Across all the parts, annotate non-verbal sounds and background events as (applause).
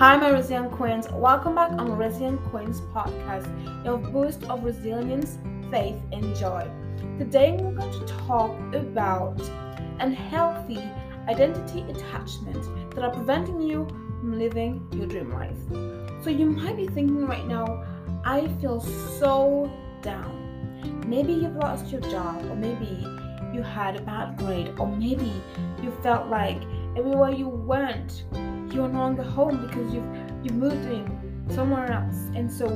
Hi, my Resilient Queens. Welcome back on Resilient Queens podcast, your boost of resilience, faith, and joy. Today, we're going to talk about unhealthy identity attachments that are preventing you from living your dream life. So, you might be thinking right now, I feel so down. Maybe you've lost your job, or maybe you had a bad grade, or maybe you felt like everywhere you went, you're no longer home because you've you've moved in somewhere else, and so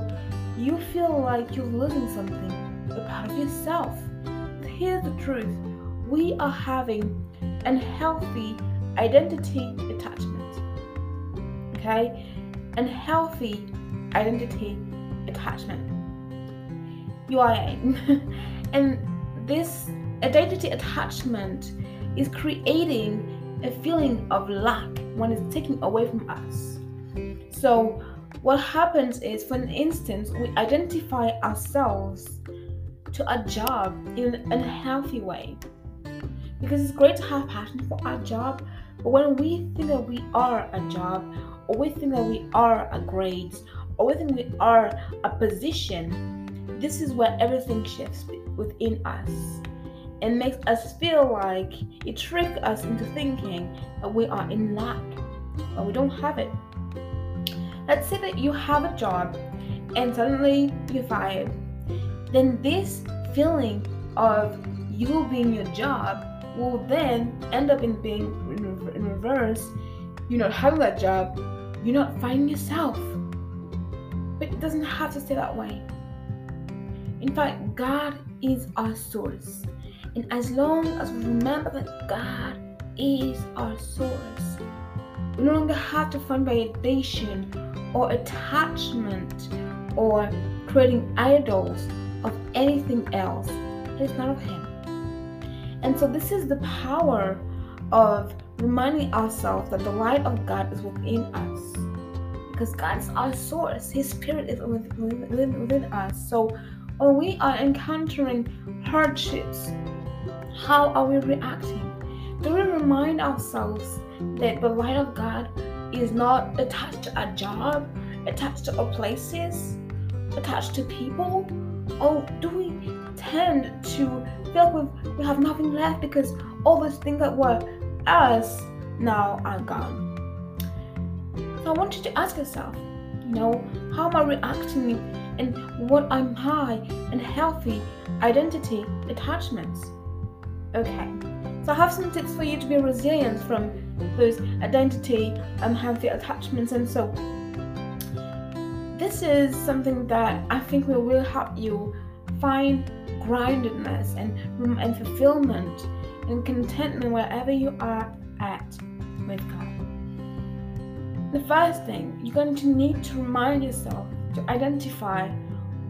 you feel like you're losing something, about yourself. Here's the truth: we are having unhealthy identity attachment. Okay, unhealthy identity attachment. You are (laughs) and this identity attachment is creating a feeling of lack when it's taken away from us. So, what happens is, for an instance, we identify ourselves to a job in an unhealthy way. Because it's great to have passion for our job, but when we think that we are a job, or we think that we are a grade, or we think we are a position, this is where everything shifts within us and makes us feel like it tricks us into thinking that we are in lack, but we don't have it. Let's say that you have a job and suddenly you're fired. Then this feeling of you being your job will then end up in being in reverse. You're not having that job, you're not finding yourself. But it doesn't have to stay that way. In fact, God is our source. And as long as we remember that God is our source, we no longer have to find validation or attachment or creating idols of anything else. It is not of Him. And so, this is the power of reminding ourselves that the light of God is within us. Because God is our source, His Spirit is within, within us. So, when we are encountering hardships, how are we reacting? Do we remind ourselves that the light of God is not attached to a job, attached to our places, attached to people? Or do we tend to feel like we have nothing left because all those things that were us now are gone? So I want you to ask yourself, you know, how am I reacting and what are my unhealthy identity attachments? Okay, so I have some tips for you to be resilient from those identity um, and healthy attachments. And so, this is something that I think will, will help you find groundedness and, and fulfillment and contentment wherever you are at with God. The first thing, you're going to need to remind yourself to identify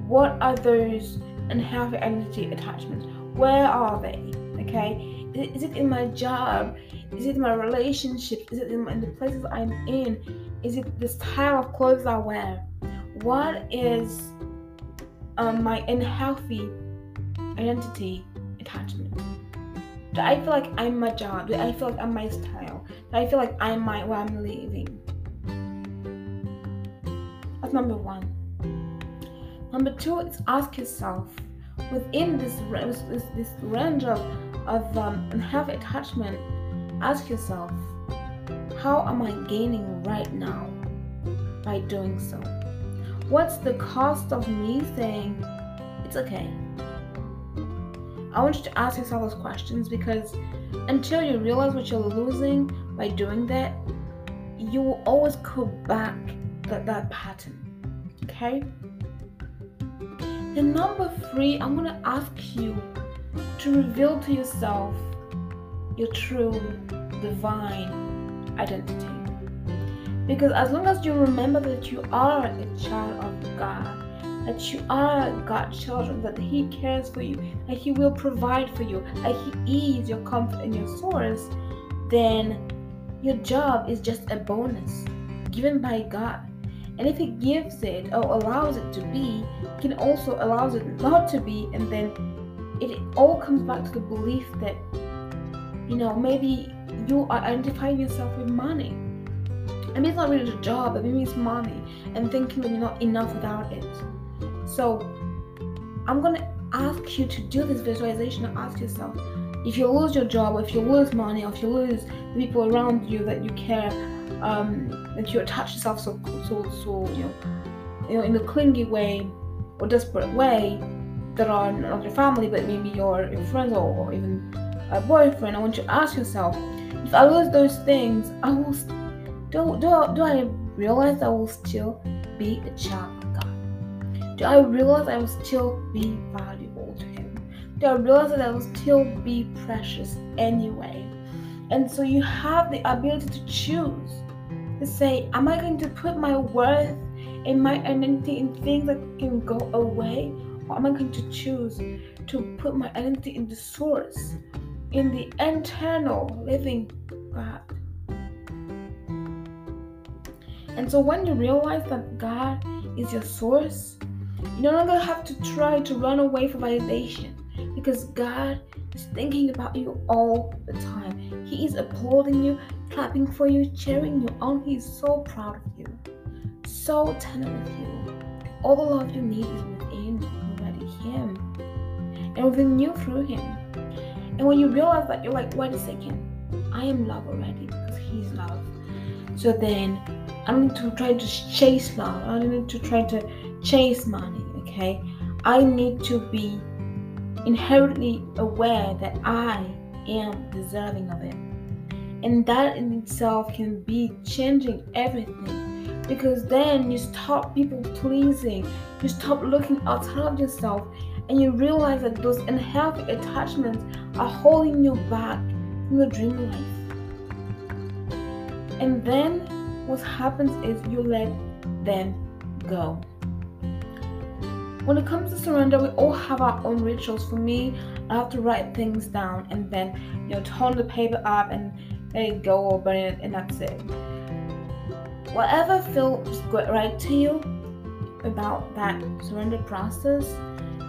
what are those unhealthy identity attachments. Where are they? Okay? Is it in my job? Is it my relationship? Is it in, in the places i'm in? Is it the style of clothes i wear? What is um, my unhealthy identity attachment? Do i feel like i'm my job? Do i feel like i'm my style? Do i feel like i'm my where i'm living? That's number one. Number two is ask yourself within this, this, this range of of um, have attachment, ask yourself, how am I gaining right now by doing so? What's the cost of me saying it's okay? I want you to ask yourself those questions because until you realize what you're losing by doing that, you will always go back that, that pattern. Okay? The number three, I'm gonna ask you to reveal to yourself your true divine identity. Because as long as you remember that you are a child of God, that you are God's children, that He cares for you, that He will provide for you, that He is your comfort and your source, then your job is just a bonus given by God. And if He gives it or allows it to be, He can also allows it not to be, and then it all comes back to the belief that you know maybe you are identifying yourself with money Maybe it's not really a job, but maybe it's money and thinking that you're not enough without it. So I'm gonna ask you to do this visualization and ask yourself if you lose your job, or if you lose money, or if you lose the people around you that you care, um, that you attach yourself so so so you know, you know in a clingy way or desperate way that are not your family but maybe your, friends or, or even a boyfriend, I want you to ask yourself, if I lose those things, I will do do, do I realize I will still be a child of God? Do I realize I will still be valuable to Him? Do I realize that I will still be precious anyway? And so you have the ability to choose to say, Am I going to put my worth and my identity in things that can go away? Or am I going to choose to put my identity in the source, in the eternal living God? And so when you realize that God is your source, you no longer have to try to run away from validation because God is thinking about you all the time. He is applauding you, clapping for you, cheering you on. He is so proud of you, so tender with you. All the love you need is within Him and within you through Him. And when you realize that, you're like, wait a second, I am love already because He's love. So then I don't need to try to chase love. I don't need to try to chase money, okay? I need to be inherently aware that I am deserving of it. And that in itself can be changing everything because then you stop people pleasing, you stop looking outside of yourself, and you realize that those unhealthy attachments are holding you back from your dream life. And then what happens is you let them go. When it comes to surrender, we all have our own rituals. For me, I have to write things down and then, you know, turn the paper up and let it go or burn it, and that's it. Whatever feels good right to you about that surrender process,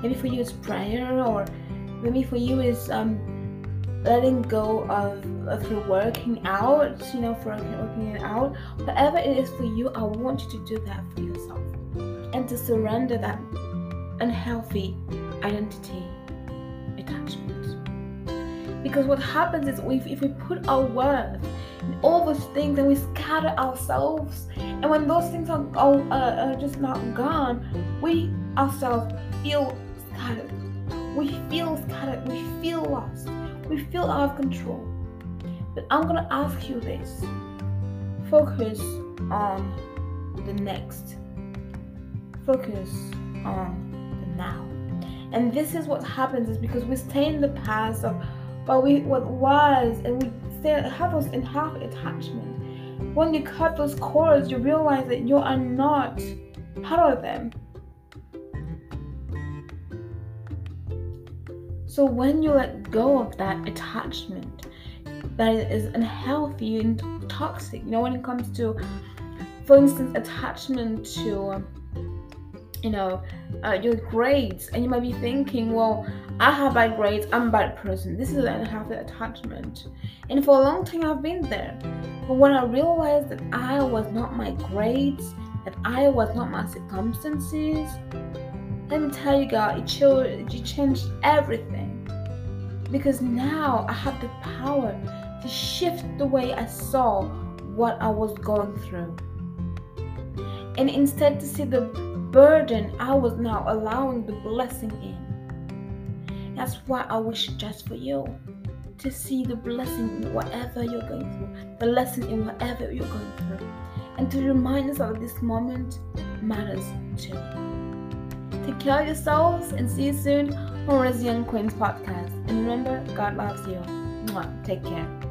maybe for you it's prayer, or maybe for you is um, letting go of, of through working out, you know, for working it out. Whatever it is for you, I want you to do that for yourself and to surrender that unhealthy identity attachment. Because what happens is if, if we put our worth all those things and we scatter ourselves, and when those things are, are, are just not gone, we ourselves feel scattered. We feel scattered. We feel lost. We feel out of control. But I'm to ask you this focus on the next. Focus on the now. And this is what happens is because we stay in the past of what we what was and we have those in half attachment. When you cut those cords, you realize that you are not part of them. So when you let go of that attachment that is unhealthy and toxic, you know, when it comes to, for instance, attachment to you know, uh, your grades, and you might be thinking, well, I have bad grades, I'm a bad person. This is an unhealthy attachment. And for a long time, I've been there. But when I realized that I was not my grades, that I was not my circumstances, let me tell you, God, it, showed, it changed everything. Because now I have the power to shift the way I saw what I was going through. And instead to see the burden, I was now allowing the blessing in. That's why I wish just for you to see the blessing in whatever you're going through, the lesson in whatever you're going through, and to remind us that this moment matters too. Take care of yourselves and see you soon on Resilient Queens podcast. And remember, God loves you. Mwah. Take care.